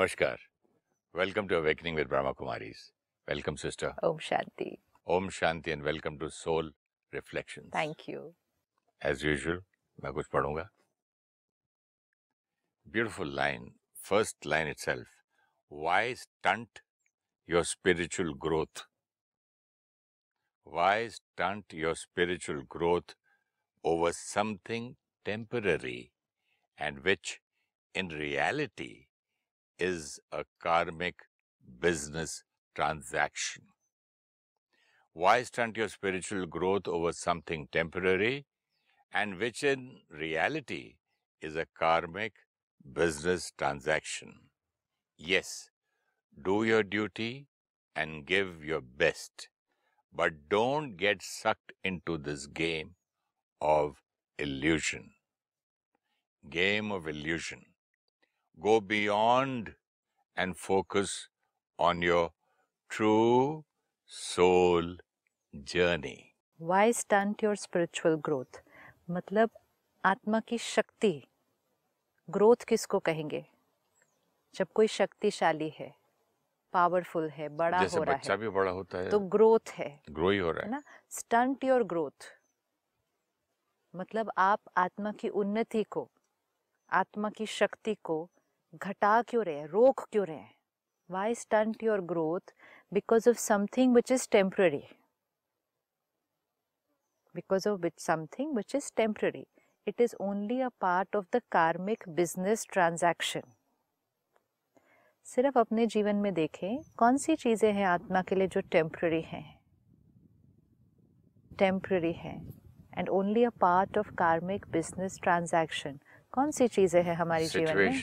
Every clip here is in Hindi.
नमस्कार। Welcome to awakening with Brahma Kumaris welcome sister Om Shanti. Om Shanti and welcome to soul reflection thank you as usual मैं कुछ पढ़ूँगा। Beautiful line first line itself why stunt your spiritual growth why stunt your spiritual growth over something temporary and which in reality is a karmic business transaction. Why stunt your spiritual growth over something temporary and which in reality is a karmic business transaction? Yes, do your duty and give your best, but don't get sucked into this game of illusion. Game of illusion. Go beyond and focus on your true soul journey. Why stunt your spiritual growth? मतलब आत्मा की शक्ति ग्रोथ किसको कहेंगे जब कोई शक्तिशाली है पावरफुल है बड़ा जैसे हो रहा बच्चा है भी बड़ा होता है तो ग्रोथ है ग्रो ही हो रहा है ना स्टंट योर ग्रोथ मतलब आप आत्मा की उन्नति को आत्मा की शक्ति को घटा क्यों रहे हैं? रोक क्यों रहे हैं? Why stunt your growth because of something which is temporary because of which something which is temporary. It is only a part of the karmic business transaction. सिर्फ़ अपने जीवन में देखें, कौन सी चीज़ें हैं आत्मा के लिए जो टेम्प्ररी हैं? टेम्प्ररी हैं and only a part of karmic business transaction कौन सी चीज़ें हैं हमारी जीवन में?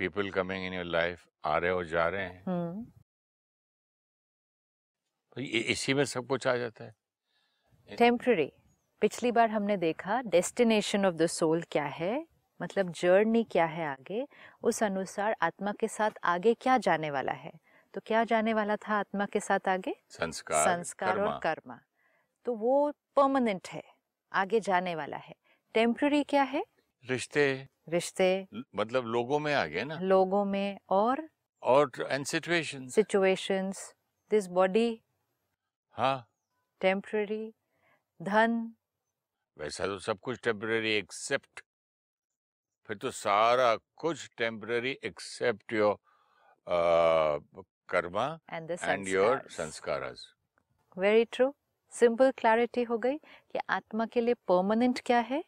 People coming in your life आ रहे और जा रहे हैं। हम्म। तो इसी में सब कुछ आ जाता है। टेम्प्ररी पिछली बार हमने देखा डेस्टिनेशन ऑफ़ द सोल क्या है? मतलब जर्नी क्या है आगे? उस अनुसार आत्मा के साथ आगे क्या जाने वाला है? तो क्या जाने वाला था आत्मा के साथ आगे? संस्कार संस्कार कर्मा। और कर्मा। तो वो परमानेंट है आगे जाने वाला है। टेम्प्ररी क्या है? रिश्ते रिश्ते मतलब लोगों में आ गए ना? लोगों में और और and situations situations this body हाँ। टेम्पररी धन। वैसा तो सब कुछ टेम्पररी एक्सेप्ट फिर तो सारा कुछ temporary except your karma and and your sanskar very true simple clarity हो गई कि आत्मा के लिए परमानेंट क्या है?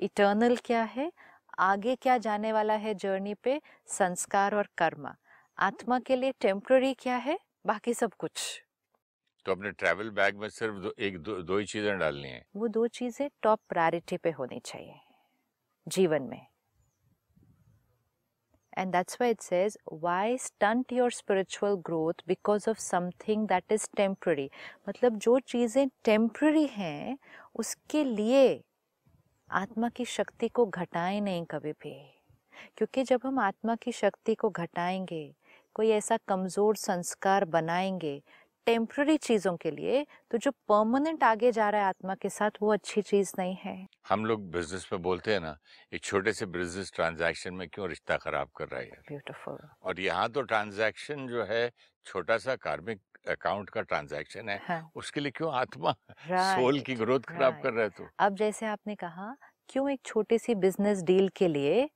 इटर्नल क्या है? आगे क्या जाने वाला है जर्नी पे? संस्कार और कर्म। आत्मा के लिए टेम्प्ररी क्या है? बाकी सब कुछ। तो अपने ट्रैवल बैग में सिर्फ़ दो, एक दो, दो ही चीज़ें डालनी है। वो दो चीज़ें टॉप प्रायोरिटी पे होनी चाहिए। जीवन में। And that's why it says why stunt your spiritual growth because of something that is temporary? मतलब जो चीज़ें temporary हैं उसके लिए आत्मा की शक्ति को घटाएँ नहीं कभी भी। क्योंकि जब हम आत्मा की शक्ति को घटाएँगे कोई ऐसा कमज़ोर संस्कार बनाएँगे टेम्प्ररी चीज़ों के लिए तो जो परमानेंट आगे जा रहा है आत्मा के साथ वो अच्छी चीज़ नहीं है। हम लोग बिज़नेस में बोलते हैं ना एक छोटे से बिज़नेस ट्रांजैक्शन में क्यों रिश्ता खराब कर रहा है? ब्यूटीफुल और यहाँ तो ट्रांजैक्शन जो है छोटा सा कार्मिक अकाउंट का ट्रांजैक्शन है हाँ। उसके लिए क्यों आत्मा सोल की ग्रोथ खराब कर रहा है तो? अब जैसे आपने कहा क्यों एक छोटी सी बिज़नेस डील के लिए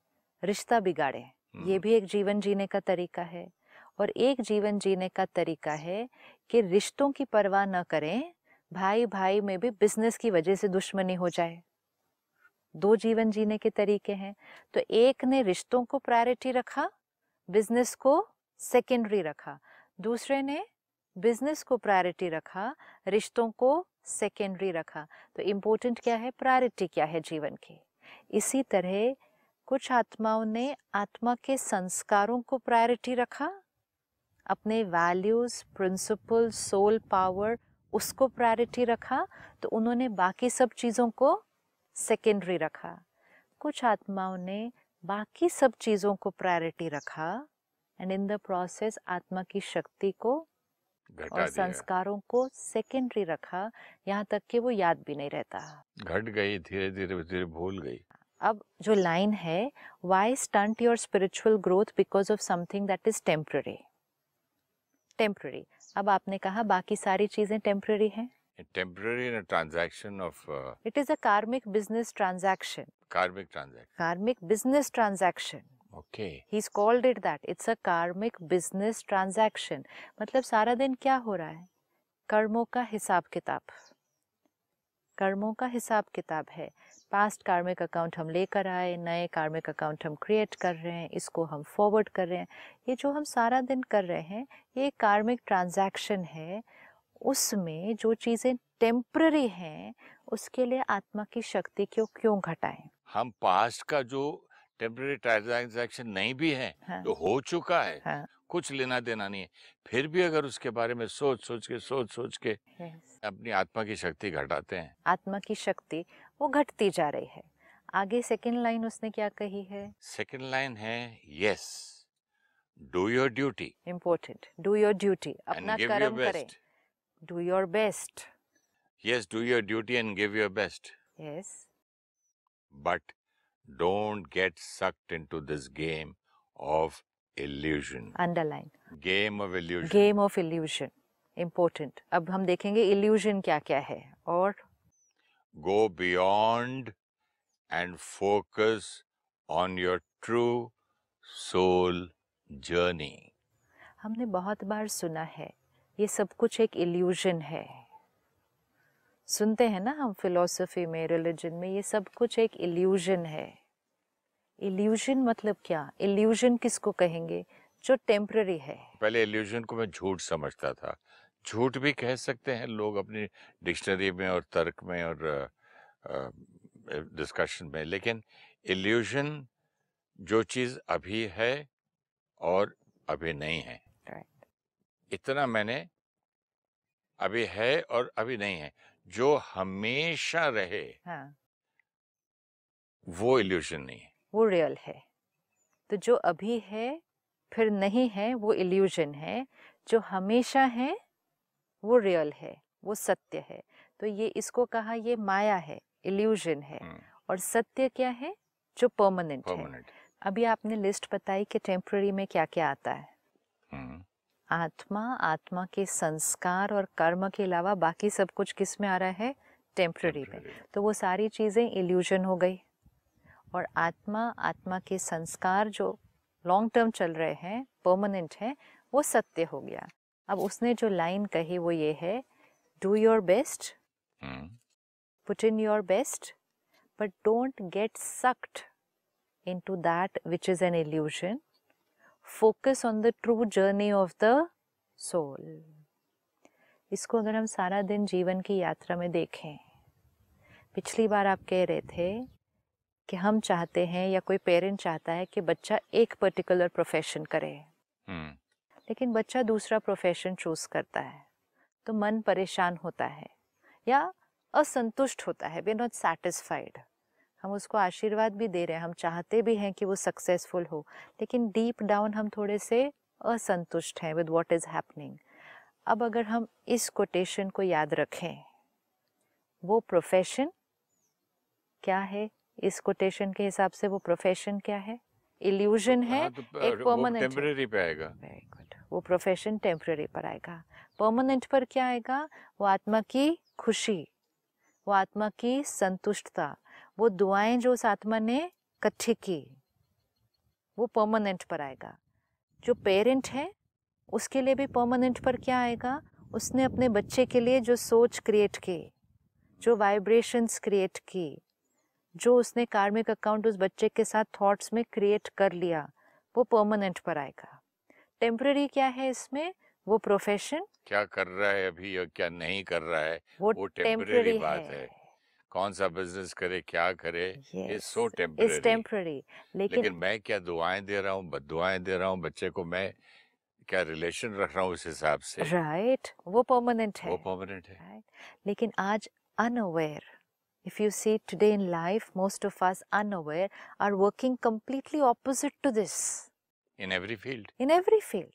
रिश्ता बिगाड़े? ये हम्म, भी एक जीवन जीने का तरीका है और एक जीवन जीने का तरीका है कि रिश्तों की परवाह न करें भाई भाई में भी बिज़नेस की वजह से दुश्मनी हो जाए। दो जीवन जीने के तरीके हैं तो एक ने रिश्तों को प्रायोरिटी रखा बिज़नेस को सेकेंडरी रखा दूसरे ने बिज़नेस को प्रायोरिटी रखा, रिश्तों को सेकेंडरी रखा। तो इम्पोर्टेंट क्या है? प्रायोरिटी क्या है जीवन की? इसी तरह कुछ आत्माओं ने आत्मा के संस्कारों को प्रायोरिटी रखा। अपने वैल्यूज़ प्रिंसिपल सोल पावर उसको प्रायोरिटी रखा। तो उन्होंने बाकी सब चीज़ों को सेकेंडरी रखा। कुछ आत्माओं ने बाकी सब चीज़ों को प्रायोरिटी रखा। एंड इन द प्रोसेस आत्मा की शक्ति को और संस्कारों को सेकेंडरी रखा यहाँ तक कि वो याद भी नहीं रहता। घट गई धीरे धीरे धीरे भूल गई। अब जो लाइन है why stunt your spiritual growth because of something that is temporary temporary अब आपने कहा बाकी सारी चीज़ें टेम्प्ररी हैं। Temporary in a transaction of uh, it is a karmic business transaction karmic transaction. Karmic business transaction Okay. he's called it that. It's a karmic business transaction. मतलब सारा दिन क्या हो रहा है? कर्मों का हिसाब किताब। कर्मों का हिसाब किताब है। पास्ट कार्मिक अकाउंट हम लेकर आए नए कार्मिक अकाउंट हम क्रिएट कर रहे हैं इसको हम फॉरवर्ड कर रहे हैं। ये जो हम सारा दिन कर रहे हैं ये कार्मिक ट्रांजैक्शन है। उसमें जो चीज़ें टेम्प्ररी हैं उसके लिए आत्मा की शक्ति क्यों क्यों घटाएँ? हम पास्ट का जो टेम्पररी ट्रांजैक्शन नहीं भी है हाँ, जो हो चुका है। हाँ, कुछ लेना देना नहीं है। फिर भी अगर उसके बारे में सोच सोच के सोच सोच के अपनी आत्मा की शक्ति घटाते हैं। आत्मा की शक्ति वो घटती जा रही है। आगे सेकंड लाइन उसने क्या कही है? सेकंड लाइन है yes do your duty important do your duty अपना कर्म करें। Do your best yes do your duty and give your best yes but don't get sucked into this game of illusion underline game of illusion game of illusion important अब हम देखेंगे इल्यूजन क्या क्या है और go beyond and focus on your true soul journey हमने बहुत बार सुना है ये सब कुछ एक इल्यूजन है सुनते हैं ना हम फिलोसफी में रिलीजन में ये सब कुछ एक इल्यूजन है। इल्यूजन मतलब क्या? इल्यूजन किसको कहेंगे? जो टेम्पररी है। पहले illusion को मैं झूठ समझता था। झूठ भी कह सकते हैं लोग अपनी डिक्शनरी में और तर्क में और डिस्कशन में लेकिन इल्यूजन जो चीज़ अभी है और अभी नहीं है। Right. इतना मैंने अभी है और अभी नहीं है। जो हमेशा रहे हाँ। वो इल्यूशन नहीं है। वो रियल है। तो जो अभी है फिर नहीं है वो इल्यूजन है। जो हमेशा है वो रियल है वो सत्य है। तो ये इसको कहा ये माया है इल्यूजन है। और सत्य क्या है? जो परमानेंट है। अभी आपने लिस्ट बताई कि टेम्पररी में क्या क्या आता है। आत्मा आत्मा के संस्कार और कर्म के अलावा बाकी सब कुछ किसमें आ रहा है? टेम्प्ररी में। तो वो सारी चीज़ें इल्यूजन हो गई। और आत्मा आत्मा के संस्कार जो लॉन्ग टर्म चल रहे हैं परमानेंट हैं वो सत्य हो गया। अब उसने जो लाइन कही वो ये है do your best put in your best but don't get sucked into that which is an illusion. Focus on the true journey of the soul इसको अगर हम सारा दिन जीवन की यात्रा में देखें पिछली बार आप कह रहे थे कि हम चाहते हैं या कोई पेरेंट चाहता है कि बच्चा एक पर्टिकुलर प्रोफेशन करे। हम्म, लेकिन बच्चा दूसरा प्रोफेशन चूज़ करता है तो मन परेशान होता है या असंतुष्ट होता है वी नॉट सेटिस्फाइड हम उसको आशीर्वाद भी दे रहे हैं हम चाहते भी हैं कि वो सक्सेसफुल हो लेकिन डीप डाउन हम थोड़े से असंतुष्ट हैं विद व्हाट इज़ हैपनिंग अब अगर हम इस कोटेशन को याद रखें वो प्रोफेशन क्या है? इस कोटेशन के हिसाब से वो प्रोफेशन क्या है? इल्यूजन है हाँ, तो एक टेम्पररी पे आएगा। वेरी गुड वो प्रोफेशन टेम्पररी पर आएगा। परमानेंट पर क्या आएगा? वो आत्मा की खुशी वो आत्मा की संतुष्टता वो दुआएँ जो उस आत्मा ने इकट्ठी की वो परमानेंट पर आएगा। जो पेरेंट है उसके लिए भी परमानेंट पर क्या आएगा? उसने अपने बच्चे के लिए जो सोच क्रिएट की जो वाइब्रेशंस क्रिएट की जो उसने कार्मिक अकाउंट उस बच्चे के साथ थॉट्स में क्रिएट कर लिया वो परमानेंट पर आएगा। टेम्पररी क्या है इसमें? वो प्रोफेशन क्या कर रहा है अभी और क्या नहीं कर रहा है वो वो टेम्पररी बात है। है। कौन सा बिज़नेस करे क्या करे Yes, सो टेम्पररी। लेकिन मैं क्या दुआएँ दे रहा हूँ बदुआएँ दे रहा हूँ बच्चे को मैं क्या रिलेशन रख रहा हूँ उस हिसाब से? Right right. वो परमानेंट है वो परमानेंट है। right? लेकिन आज unaware if you see today in life most of us unaware are working completely opposite to this in every field. in every field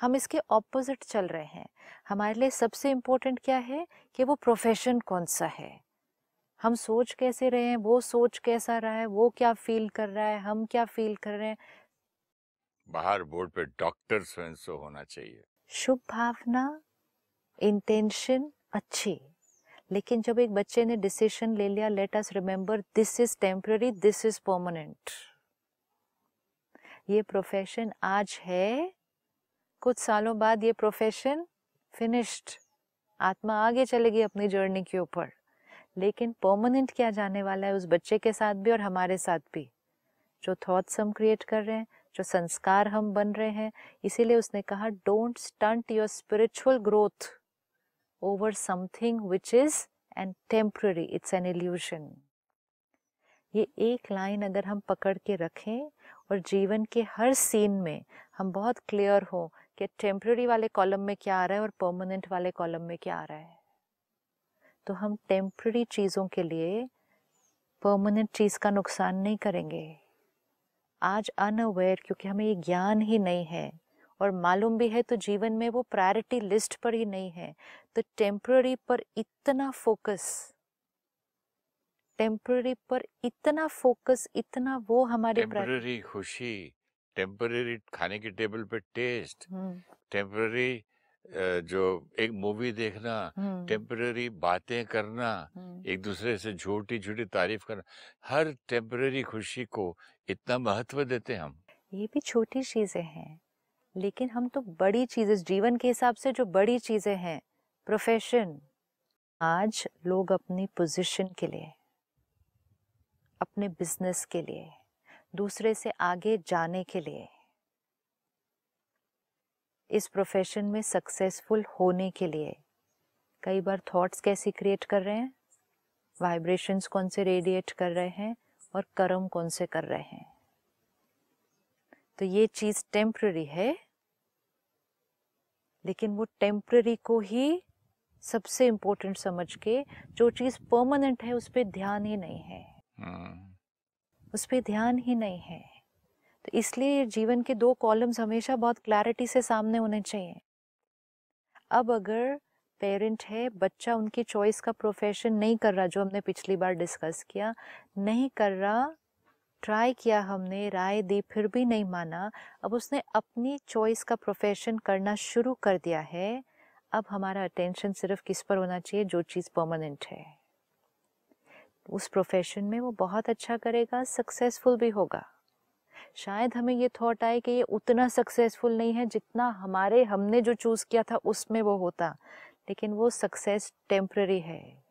हम इसके ऑपोजिट चल रहे हैं। हमारे लिए सबसे इम्पोर्टेंट क्या है कि वो प्रोफेशन कौन सा है? हम सोच कैसे रहे हैं वो सोच कैसा रहा है वो क्या फील कर रहा है हम क्या फील कर रहे हैं। बाहर बोर्ड पे डॉक्टर सो होना चाहिए। शुभ भावना इंटेंशन अच्छी। लेकिन जब एक बच्चे ने डिसीज़न ले लिया let us remember this is temporary this is permanent ये प्रोफेशन आज है। कुछ सालों बाद ये प्रोफेशन फिनिश्ड आत्मा आगे चलेगी अपनी जर्नी के ऊपर। लेकिन परमानेंट किया जाने वाला है उस बच्चे के साथ भी और हमारे साथ भी। जो थॉट्स हम क्रिएट कर रहे हैं, जो संस्कार हम बन रहे हैं, इसीलिए उसने कहा don't stunt your spiritual growth over something which is an temporary it's an illusion ये एक लाइन अगर हम पकड़ के रखें और जीवन के हर सीन में हम बहुत क्लियर हो कि टेम्प्ररी वाले कॉलम में क्या आ रहा है और परमानेंट वाले कॉलम में क्या आ रहा है। तो हम टेम्प्ररी चीज़ों के लिए परमानेंट चीज़ का नुकसान नहीं करेंगे। आज अनअवेयर क्योंकि हमें ये ज्ञान ही नहीं है और मालूम भी है तो जीवन में वो प्रायोरिटी लिस्ट पर ही नहीं है। तो टेम्प्ररी पर इतना फोकस टेम्प्ररी पर इतना फोकस इतना वो हमारे टेम्पररी खुशी टेम्पररी खाने की टेबल पे टेस्ट टेम्पररी जो एक मूवी देखना टेम्पररी बातें करना एक दूसरे से झूठी झूठी तारीफ़ करना हर टेम्पररी खुशी को इतना महत्व देते हैं हम। ये भी छोटी चीज़ें हैं लेकिन हम तो बड़ी चीज़ें जीवन के हिसाब से जो बड़ी चीज़ें हैं प्रोफेशन आज लोग अपनी पोजीशन के लिए अपने बिज़नेस के लिए दूसरे से आगे जाने के लिए इस प्रोफेशन में सक्सेसफुल होने के लिए। कई बार थॉट्स कैसे क्रिएट कर रहे हैं? वाइब्रेशंस कौन से रेडिएट कर रहे हैं और कर्म कौन से कर रहे हैं? तो ये चीज़ टेम्प्ररी है लेकिन वो टेम्प्ररी को ही सबसे इंपॉर्टेंट समझ के जो चीज़ परमानेंट है उस पर ध्यान ही नहीं है। हाँ। उस पर ध्यान ही नहीं है। तो इसलिए जीवन के दो कॉलम्स हमेशा बहुत क्लैरिटी से सामने होने चाहिए। अब अगर पेरेंट है, बच्चा उनकी चॉइस का प्रोफेशन नहीं कर रहा, जो हमने पिछली बार डिस्कस किया, नहीं कर रहा ट्राई किया हमने, राय दी, फिर भी नहीं माना, अब उसने अपनी चॉइस का प्रोफेशन करना शुरू कर दिया है, अब हमारा अटेंशन सिर्फ़ किस पर होना चाहिए, जो चीज़ परमानेंट है। उस प्रोफेशन में वो बहुत अच्छा करेगा सक्सेसफुल भी होगा। शायद हमें ये थॉट आए कि ये उतना सक्सेसफुल नहीं है जितना हमारे, हमने जो चूज़ किया था, उसमें वो होता। लेकिन वो सक्सेस टेम्प्ररी है।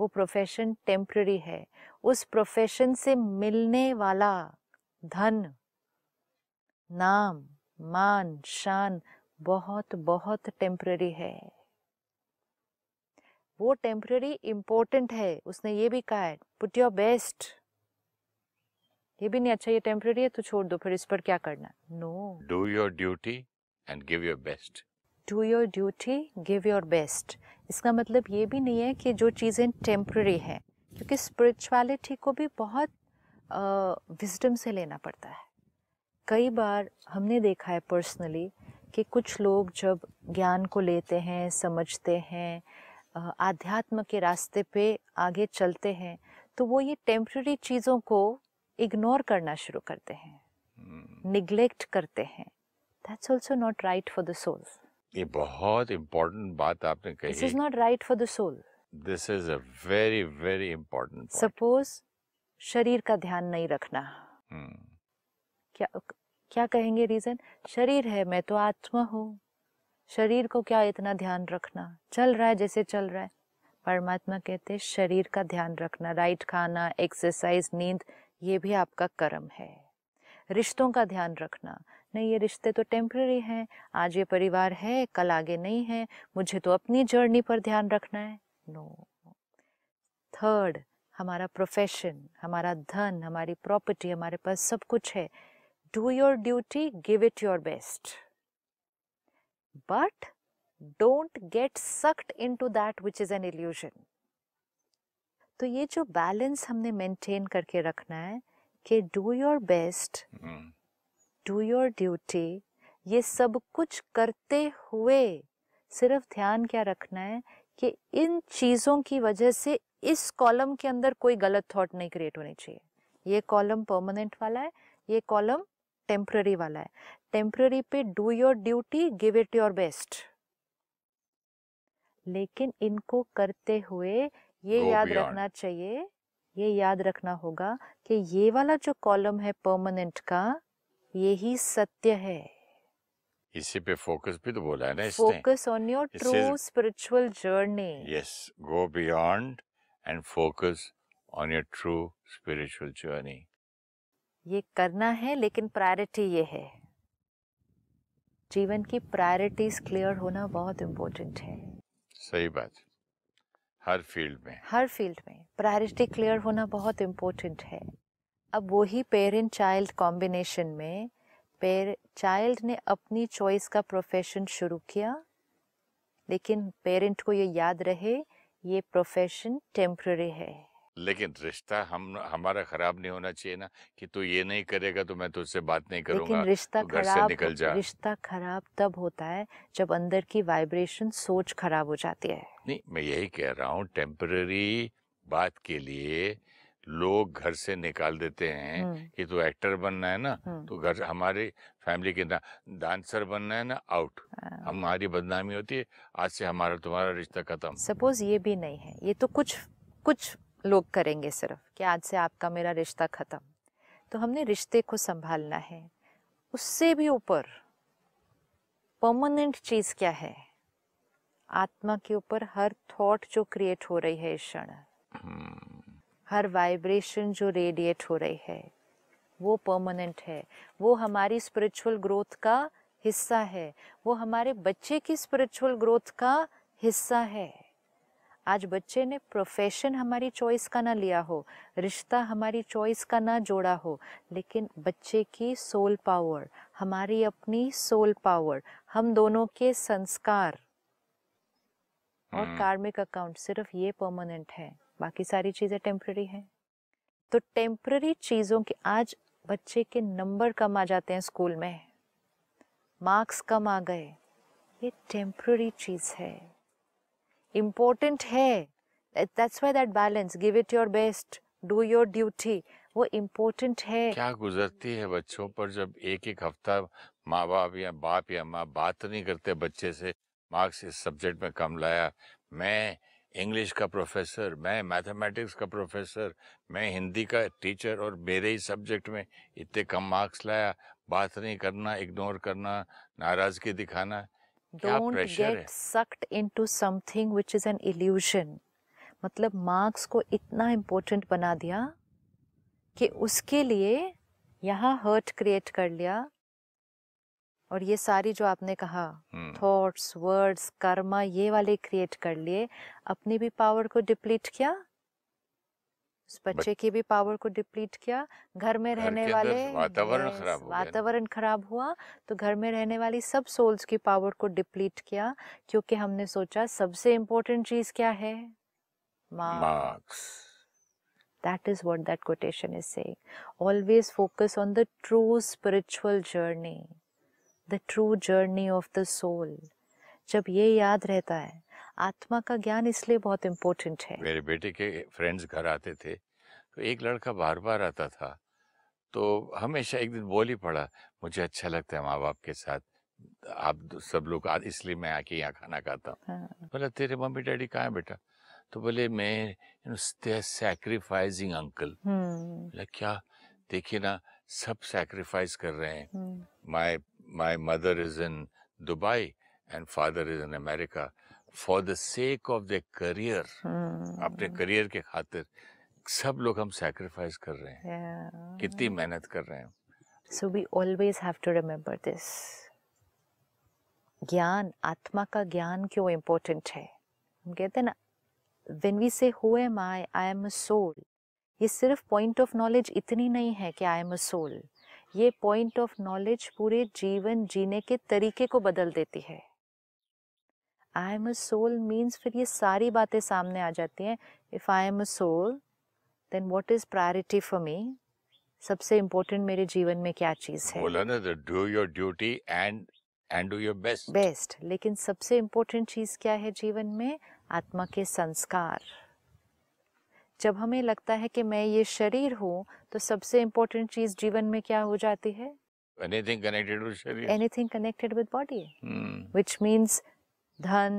वो प्रोफेशन टेम्प्ररी है। उस प्रोफेशन से मिलने वाला धन, नाम, मान, शान बहुत बहुत टेम्प्ररी है। वो टेम्प्ररी इम्पोर्टेंट है। उसने ये भी कहा है पुट योर बेस्ट ये भी नहीं अच्छा ये टेम्पररी है तो छोड़ दो फिर इस पर क्या करना no do your duty and give your best do your duty give your best इसका मतलब ये भी नहीं है कि जो चीज़ें टेम्प्ररी हैं क्योंकि स्पिरिचुअलिटी को भी बहुत विजडम से लेना पड़ता है। कई बार हमने देखा है पर्सनली कि कुछ लोग जब ज्ञान को लेते हैं समझते हैं आध्यात्म के रास्ते पे आगे चलते हैं तो वो ये टेम्प्ररी चीज़ों को इग्नोर करना शुरू करते हैं। Neglect hmm. करते हैं। That's also not right for the soul ये बहुत इंपॉर्टेंट बात आपने कही। This is not right for the soul this is a very very important suppose शरीर का ध्यान नहीं रखना। Hmm. क्या क्या कहेंगे रीजन शरीर है मैं तो आत्मा हूँ। शरीर को क्या इतना ध्यान रखना? चल रहा है जैसे चल रहा है। परमात्मा कहते हैं शरीर का ध्यान रखना। राइट खाना एक्सरसाइज नींद। ये भी आपका कर्म है। रिश्तों का ध्यान रखना। नहीं, ये रिश्ते तो टेम्प्ररी हैं। आज ये परिवार है, कल आगे नहीं है। मुझे तो अपनी जर्नी पर ध्यान रखना है। नो थर्ड हमारा प्रोफेशन हमारा धन, हमारी प्रॉपर्टी हमारे पास सब कुछ है। Do your duty give it your best but don't get sucked into that which is an illusion तो ये जो बैलेंस हमने मेंटेन करके रखना है कि do your best do your duty ये सब कुछ करते हुए सिर्फ़ ध्यान क्या रखना है कि इन चीज़ों की वजह से इस कॉलम के अंदर कोई गलत थॉट नहीं क्रिएट होनी चाहिए। ये कॉलम परमानेंट वाला है ये कॉलम टेम्प्ररी वाला है। टेम्प्ररी पे do your duty give it your best. लेकिन इनको करते हुए ये Go याद beyond. रखना चाहिए ये याद रखना होगा कि ये वाला जो कॉलम है परमानेंट का यही सत्य है। इसी पे फोकस भी तो बोला है ना इसने। Focus on your true spiritual journey yes go beyond and focus on your true spiritual journey ये करना है लेकिन प्रायोरिटी ये है। जीवन की प्रायोरिटीज क्लियर होना बहुत इम्पोर्टेंट है। सही बात। हर फ़ील्ड में। हर फ़ील्ड में। प्रायोरिटी क्लियर होना बहुत इम्पोर्टेंट है। अब वही पेरेंट चाइल्ड कॉम्बिनेशन में पेर चाइल्ड ने अपनी चॉइस का प्रोफेशन शुरू किया, लेकिन पेरेंट को ये याद रहे, ये प्रोफेशन टेम्प्ररी है। लेकिन रिश्ता हम हमारा खराब नहीं होना चाहिए ना कि तू ये नहीं करेगा तो मैं तुझसे बात नहीं करूँगा रिश्ता तू घर से खराब निकल जा। रिश्ता खराब तब होता है जब अंदर की वाइब्रेशन सोच खराब हो जाती है। नहीं मैं यही कह रहा हूँ टेम्पररी बात के लिए लोग घर से निकाल देते हैं कि तू एक्टर बनना है ना तो घर हमारी फैमिली के ना डांसर बनना है ना आउट। हाँ। हमारी बदनामी होती है आज से हमारा तुम्हारा रिश्ता खत्म। सपोज़ ये भी नहीं है ये तो कुछ कुछ लोग करेंगे सिर्फ़ कि आज से आपका मेरा रिश्ता खत्म। तो हमने रिश्ते को संभालना है। उससे भी ऊपर परमानेंट चीज़ क्या है? आत्मा के ऊपर हर थॉट जो क्रिएट हो रही है इस क्षण, हर वाइब्रेशन जो रेडिएट हो रही है, वो परमानेंट है। वो हमारी स्पिरिचुअल ग्रोथ का हिस्सा है। वो हमारे बच्चे की स्पिरिचुअल ग्रोथ का हिस्सा है। आज बच्चे ने प्रोफेशन हमारी चॉइस का ना लिया हो रिश्ता हमारी चॉइस का ना जोड़ा हो लेकिन बच्चे की सोल पावर हमारी अपनी सोल पावर हम दोनों के संस्कार और हम्म। कार्मिक अकाउंट सिर्फ़ ये परमानेंट है बाकी सारी चीज़ें टेम्पररी हैं तो टेम्पररी चीज़ों के आज बच्चे के नंबर कम आ जाते हैं स्कूल में मार्क्स कम आ गए ये टेम्पररी चीज़ है इम्पोर्टेंट है. That's why that balance give it your best do your duty वो इम्पोर्टेंट है. क्या गुजरती है बच्चों पर जब एक एक हफ़्ता माँ बाप या बाप या माँ बात नहीं करते बच्चे से? मार्क्स इस सब्जेक्ट में कम लाया। मैं इंग्लिश का प्रोफेसर, मैं मैथमेटिक्स का प्रोफेसर, मैं हिंदी का टीचर और मेरे ही सब्जेक्ट में इतने कम मार्क्स लाया। बात नहीं करना, इग्नोर करना, नाराज़गी दिखाना। Don't? Get sucked into something which is an illusion मतलब मार्क्स को इतना इम्पोर्टेंट बना दिया कि उसके लिए यहाँ हर्ट क्रिएट कर लिया। और ये सारी जो आपने कहा थॉट्स वर्ड्स कर्मा ये वाले क्रिएट कर लिए। अपनी भी पावर को डिप्लीट किया उस बच्चे की भी पावर को डिप्लीट किया घर में रहने वाले वातावरण खराब। वातावरण खराब हुआ तो घर में रहने वाली सब सोल्स की पावर को डिप्लीट किया क्योंकि हमने सोचा सबसे इम्पोर्टेंट चीज़ क्या है marks marks That is what that quotation is saying. Always focus on the true spiritual journey, the true journey of the soul. जब ये याद रहता है आत्मा का ज्ञान इसलिए बहुत इम्पोर्टेंट है। मेरे बेटे के फ्रेंड्स घर आते थे तो एक लड़का बार बार आता था तो हमेशा एक दिन बोल ही पड़ा मुझे अच्छा लगता है माँ बाप के साथ आप सब लोग इसलिए मैं आके यहाँ खाना खाता हूँ। हाँ, बोला तेरे मम्मी डैडी कहाँ है बेटा? तो बोले मैं सैक्रिफाइसिंग अंकल हम्म, बोला क्या? देखिए ना सब सैक्रिफाइस कर रहे हैं। Hmm, my my is in in Dubai and father is in America the sake of the career अपने हम्म, करियर के खातिर सब लोग हम सैक्रिफाइस कर रहे हैं। yeah. कितनी मेहनत कर रहे हैं। So we always have to remember this. ज्ञान आत्मा का ज्ञान क्यों इम्पोर्टेंट है? हम कहते हैं ना when we say who am I? I am a soul. ये सिर्फ़ पॉइंट ऑफ़ नॉलेज इतनी नहीं है कि आई एम अ सोल ये पॉइंट ऑफ़ नॉलेज पूरे जीवन जीने के तरीके को बदल देती है। I am a soul means फिर ये सारी बातें सामने आ जाती हैं। If I am a soul then what is priority for me सबसे इम्पोर्टेंट मेरे जीवन में क्या चीज़ है? बोला ना do your duty and and do your best best लेकिन सबसे इम्पोर्टेंट चीज़ क्या है जीवन में? आत्मा के संस्कार। जब हमें लगता है कि मैं ये शरीर हूँ तो सबसे इम्पोर्टेंट चीज़ जीवन में क्या हो जाती है? एनीथिंग कनेक्टेड विद शरीर। Anything connected with body Hmm. which means धन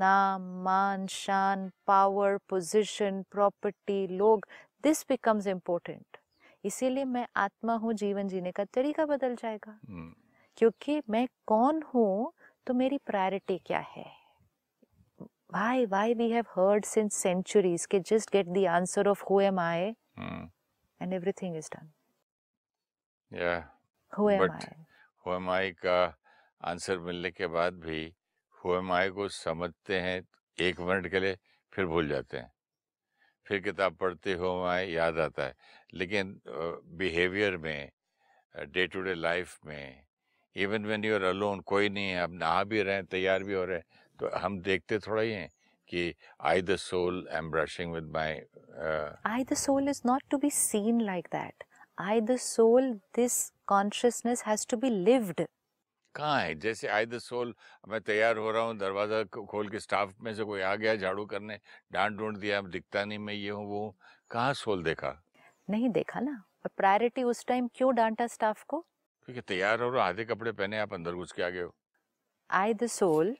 नाम मान शान पावर पोजीशन प्रॉपर्टी लोग दिस बिकम्स इम्पोर्टेंट इसीलिए मैं आत्मा हूँ जीवन जीने का तरीका बदल जाएगा Hmm. क्योंकि मैं कौन हूँ तो मेरी प्रायोरिटी क्या है why why we have heard since centuries कि just get the answer of who am I Hmm. and everything is done Yeah. who am But- I Who am I का आंसर मिलने के बाद भी Am को समझते हैं एक मिनट के लिए फिर भूल जाते हैं फिर किताब पढ़ते हो I याद आता है लेकिन बिहेवियर में डे टू डे लाइफ में even when you are alone कोई नहीं है अब नहा भी रहे हैं तैयार भी हो रहे हैं तो हम देखते थोड़ा ही हैं कि I the soul I am brushing with my I, the soul, is not to be seen like that. I, the soul, this consciousness has to be lived. कहाँ है? जैसे आई द सोल मैं तैयार हो रहा हूँ दरवाज़ा खोल के स्टाफ में से कोई आ गया झाड़ू करने डांट डूंट दिया अब दिखता नहीं मैं ये हूँ वो कहाँ सोल देखा? नहीं देखा ना और प्रायोरिटी उस टाइम क्यों डांटा स्टाफ को? क्योंकि तैयार हो रहा आधे कपड़े पहने आप अंदर घुस के आ गए हो। आई द सोल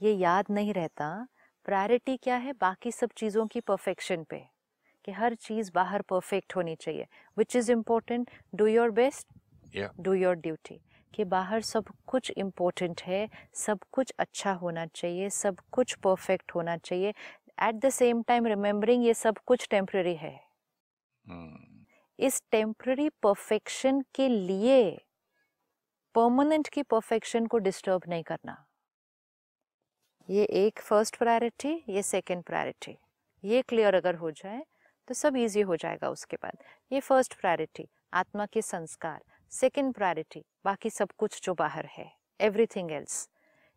ये याद नहीं रहता प्रायोरिटी क्या है बाकी सब चीज़ों की परफेक्शन पे कि हर चीज़ बाहर परफेक्ट होनी चाहिए which is important do your best do your duty कि बाहर सब कुछ इम्पोर्टेंट है सब कुछ अच्छा होना चाहिए सब कुछ परफेक्ट होना चाहिए। At the same time remembering ये सब कुछ टेम्प्रेरी है। हम्म, इस टेम्प्ररी परफेक्शन के लिए परमानेंट की परफेक्शन को डिस्टर्ब नहीं करना। ये एक फ़र्स्ट प्रायोरिटी ये सेकंड प्रायोरिटी ये क्लियर अगर हो जाए तो सब इजी हो जाएगा उसके बाद। ये फ़र्स्ट प्रायोरिटी आत्मा के संस्कार। सेकंड प्रायोरिटी, बाकी सब कुछ जो बाहर है एवरीथिंग एल्स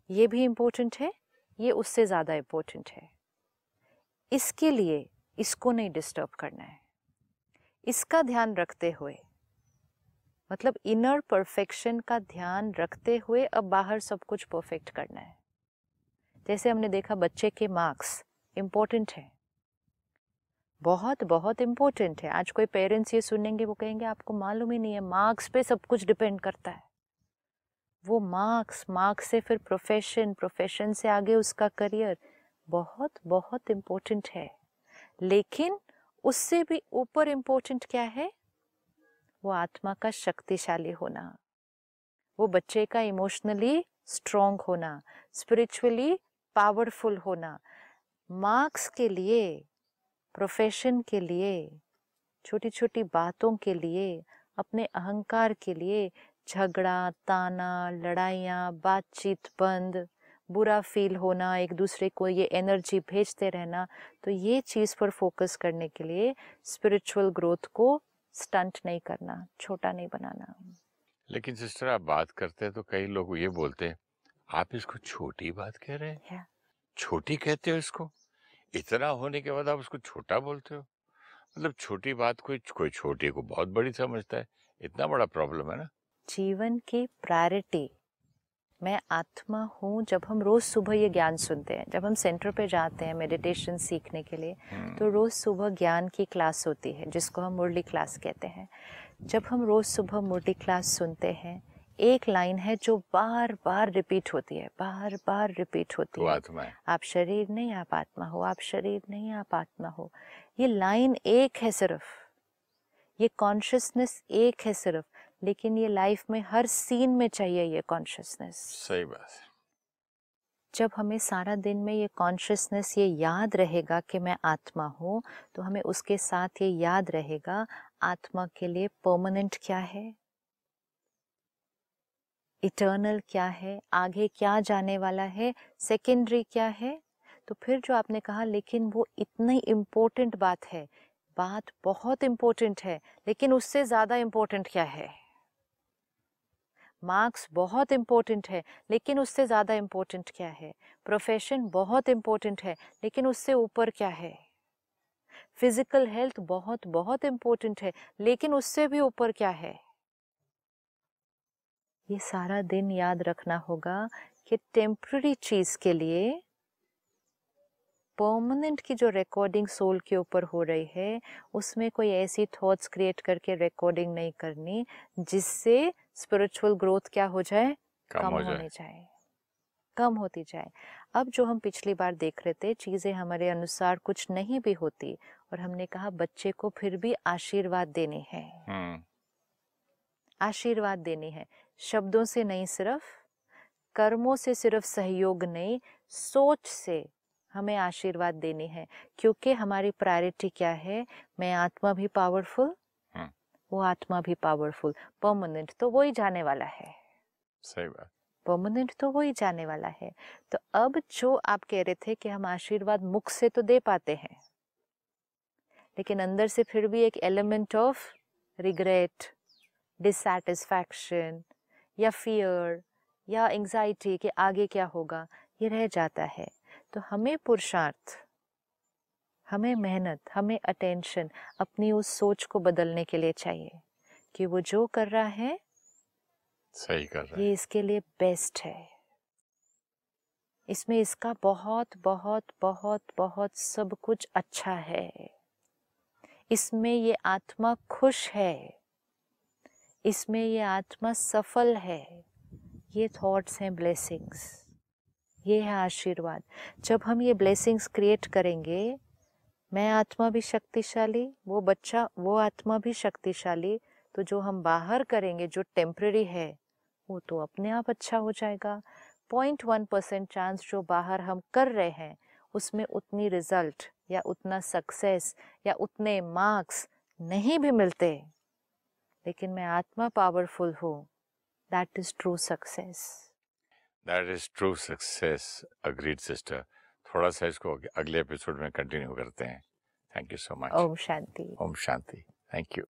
ये भी इम्पोर्टेंट है, ये उससे ज़्यादा इम्पोर्टेंट है। इसके लिए इसको नहीं डिस्टर्ब करना है। इसका ध्यान रखते हुए मतलब इनर परफेक्शन का ध्यान रखते हुए अब बाहर सब कुछ परफेक्ट करना है। जैसे हमने देखा बच्चे के मार्क्स इम्पोर्टेंट है। बहुत बहुत इम्पोर्टेंट है। आज कोई पेरेंट्स ये सुनेंगे, वो कहेंगे, आपको मालूम ही नहीं है मार्क्स पे सब कुछ डिपेंड करता है। वो मार्क्स मार्क्स से फिर प्रोफेशन प्रोफेशन से आगे उसका करियर बहुत बहुत इम्पोर्टेंट है। लेकिन उससे भी ऊपर इम्पोर्टेंट क्या है? वो आत्मा का शक्तिशाली होना। वो बच्चे का इमोशनली स्ट्रोंग होना स्पिरिचुअली पावरफुल होना। मार्क्स के लिए प्रोफेशन के लिए छोटी छोटी बातों के लिए अपने अहंकार के लिए झगड़ा ताना लड़ाइयाँ बातचीत बंद बुरा फील होना एक दूसरे को ये एनर्जी भेजते रहना तो ये चीज़ पर फोकस करने के लिए स्पिरिचुअल ग्रोथ को स्टंट नहीं करना छोटा नहीं बनाना। लेकिन सिस्टर आप बात करते हैं तो कई लोग ये बोलते हैं आप इसको छोटी बात कह रहे हैं? Yeah. छोटी कहते हो इसको? इतना होने के बाद आप उसको छोटा बोलते हो? मतलब छोटी बात कोई कोई छोटी को बहुत बड़ी समझता है इतना बड़ा प्रॉब्लम है ना? जीवन की प्रायोरिटी। मैं आत्मा हूँ जब हम रोज़ सुबह ये ज्ञान सुनते हैं। जब हम सेंटर पे जाते हैं मेडिटेशन सीखने के लिए हम्म, तो रोज़ सुबह ज्ञान की क्लास होती है जिसको हम मुरली क्लास कहते हैं। जब हम रोज़ सुबह मुरली क्लास सुनते हैं एक लाइन है जो बार बार रिपीट होती है बार बार रिपीट होती है। आत्मा है आप शरीर नहीं आप आत्मा हो आप शरीर नहीं आप आत्मा हो। ये लाइन एक है सिर्फ़। ये कॉन्शियसनेस एक है सिर्फ़ लेकिन ये लाइफ में हर सीन में चाहिए ये कॉन्शियसनेस सही बात जब हमें सारा दिन में ये कॉन्शियसनेस ये याद रहेगा कि मैं आत्मा हूँ तो हमें उसके साथ ये याद रहेगा आत्मा के लिए परमानेंट क्या है? इटर्नल क्या है? आगे क्या जाने वाला है? सेकेंडरी क्या है? तो फिर जो आपने कहा, लेकिन वो इतनी इम्पोर्टेंट बात है। बात बहुत इम्पोर्टेंट है, लेकिन उससे ज़्यादा इम्पोर्टेंट क्या है? मार्क्स बहुत इम्पोर्टेंट है, लेकिन उससे ज़्यादा इम्पोर्टेंट क्या है? प्रोफेशन बहुत इम्पोर्टेंट है, लेकिन उससे ऊपर क्या है? फ़िज़िकल हेल्थ बहुत बहुत इम्पोर्टेंट है, लेकिन उससे भी ऊपर क्या है? ये सारा दिन याद रखना होगा कि टेम्प्ररी चीज़ के लिए परमानेंट की जो रिकॉर्डिंग सोल के ऊपर हो रही है उसमें कोई ऐसी थॉट्स क्रिएट करके रिकॉर्डिंग नहीं करनी जिससे स्पिरिचुअल ग्रोथ क्या हो जाए? कम, कम हो होने जाए। कम होती जाए। अब जो हम पिछली बार देख रहे थे चीज़ें हमारे अनुसार कुछ नहीं भी होती और हमने कहा बच्चे को फिर भी आशीर्वाद देने हैं। हम्म। आशीर्वाद देने हैं। शब्दों से नहीं सिर्फ़ कर्मों से सिर्फ़ सहयोग नहीं सोच से हमें आशीर्वाद देने हैं। क्योंकि हमारी प्रायोरिटी क्या है? मैं आत्मा भी पावरफुल हम्म। वो आत्मा भी पावरफुल परमानेंट तो वही जाने वाला है। सही बात। परमानेंट तो वही जाने वाला है। तो अब जो आप कह रहे थे कि हम आशीर्वाद मुख से तो दे पाते हैं लेकिन अंदर से फिर भी एक एलिमेंट ऑफ़ रिग्रेट डिससेटिस्फैक्शन या फियर या एंजाइटी कि आगे क्या होगा ये रह जाता है। तो हमें पुरुषार्थ हमें मेहनत हमें अटेंशन अपनी उस सोच को बदलने के लिए चाहिए कि वो जो कर रहा है सही कर रहे ये इसके लिए बेस्ट है। इसमें इसका बहुत बहुत बहुत बहुत सब कुछ अच्छा है। इसमें ये आत्मा खुश है। इसमें ये आत्मा सफल है। ये थॉट्स हैं ब्लेसिंग्स ये है आशीर्वाद। जब हम ये ब्लेसिंग्स क्रिएट करेंगे, मैं आत्मा भी शक्तिशाली, वो बच्चा, वो आत्मा भी शक्तिशाली तो जो हम बाहर करेंगे, जो टेम्प्रेरी है, वो तो अपने आप अच्छा हो जाएगा। पॉइंट वन परसेंट चांस जो बाहर हम कर रहे हैं, उसमें उतनी रिज़ल्ट या उतना सक्सेस या उतने मार्क्स नहीं भी मिलते। लेकिन मैं आत्मा पावरफुल हूँ that is true success that is true success agreed sister थोड़ा सा इसको अगले एपिसोड में कंटिन्यू करते हैं थैंक यू सो मच ओम Shanti Om Shanti thank you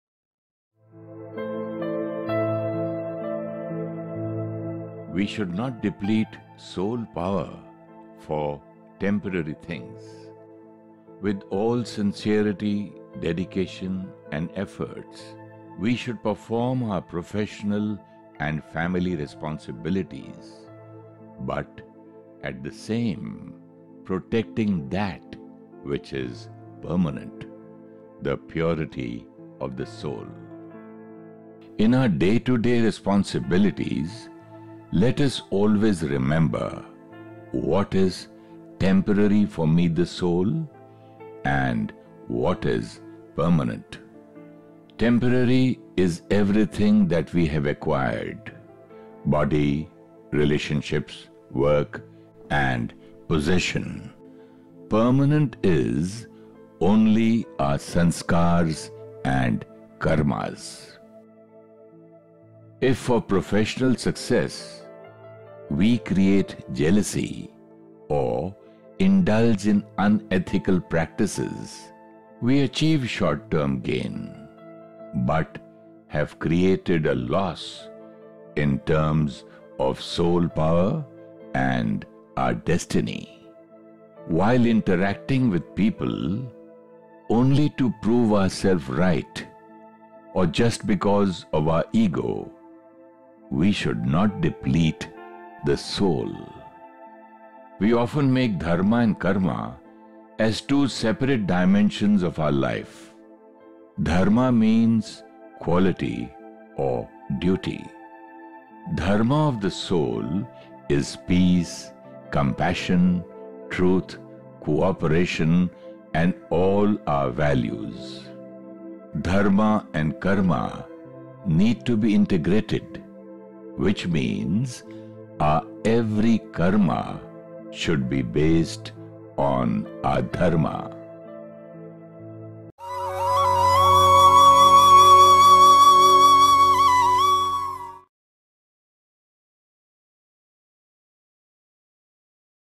We should not deplete soul power for temporary things. With all sincerity, dedication, and efforts, we should perform our professional and family responsibilities, but at the same, protecting that which is permanent, the purity of the soul. In our day to day responsibilities, let us always remember what is temporary for me, the soul, and what is permanent. Temporary is everything that we have acquired body, relationships, work, and possession. Permanent is only our sanskars and karmas. If for professional success we create jealousy or indulge in unethical practices, we achieve short term gain, but have created a loss in terms of soul power and our destiny. While interacting with people only to prove ourselves right or just because of our ego, we should not deplete the soul. We often make dharma and karma as two separate dimensions of our life. Dharma means quality or duty. Dharma of the soul is peace, compassion, truth, cooperation, and all our values. Dharma and karma need to be integrated, which means our every karma should be based on our dharma.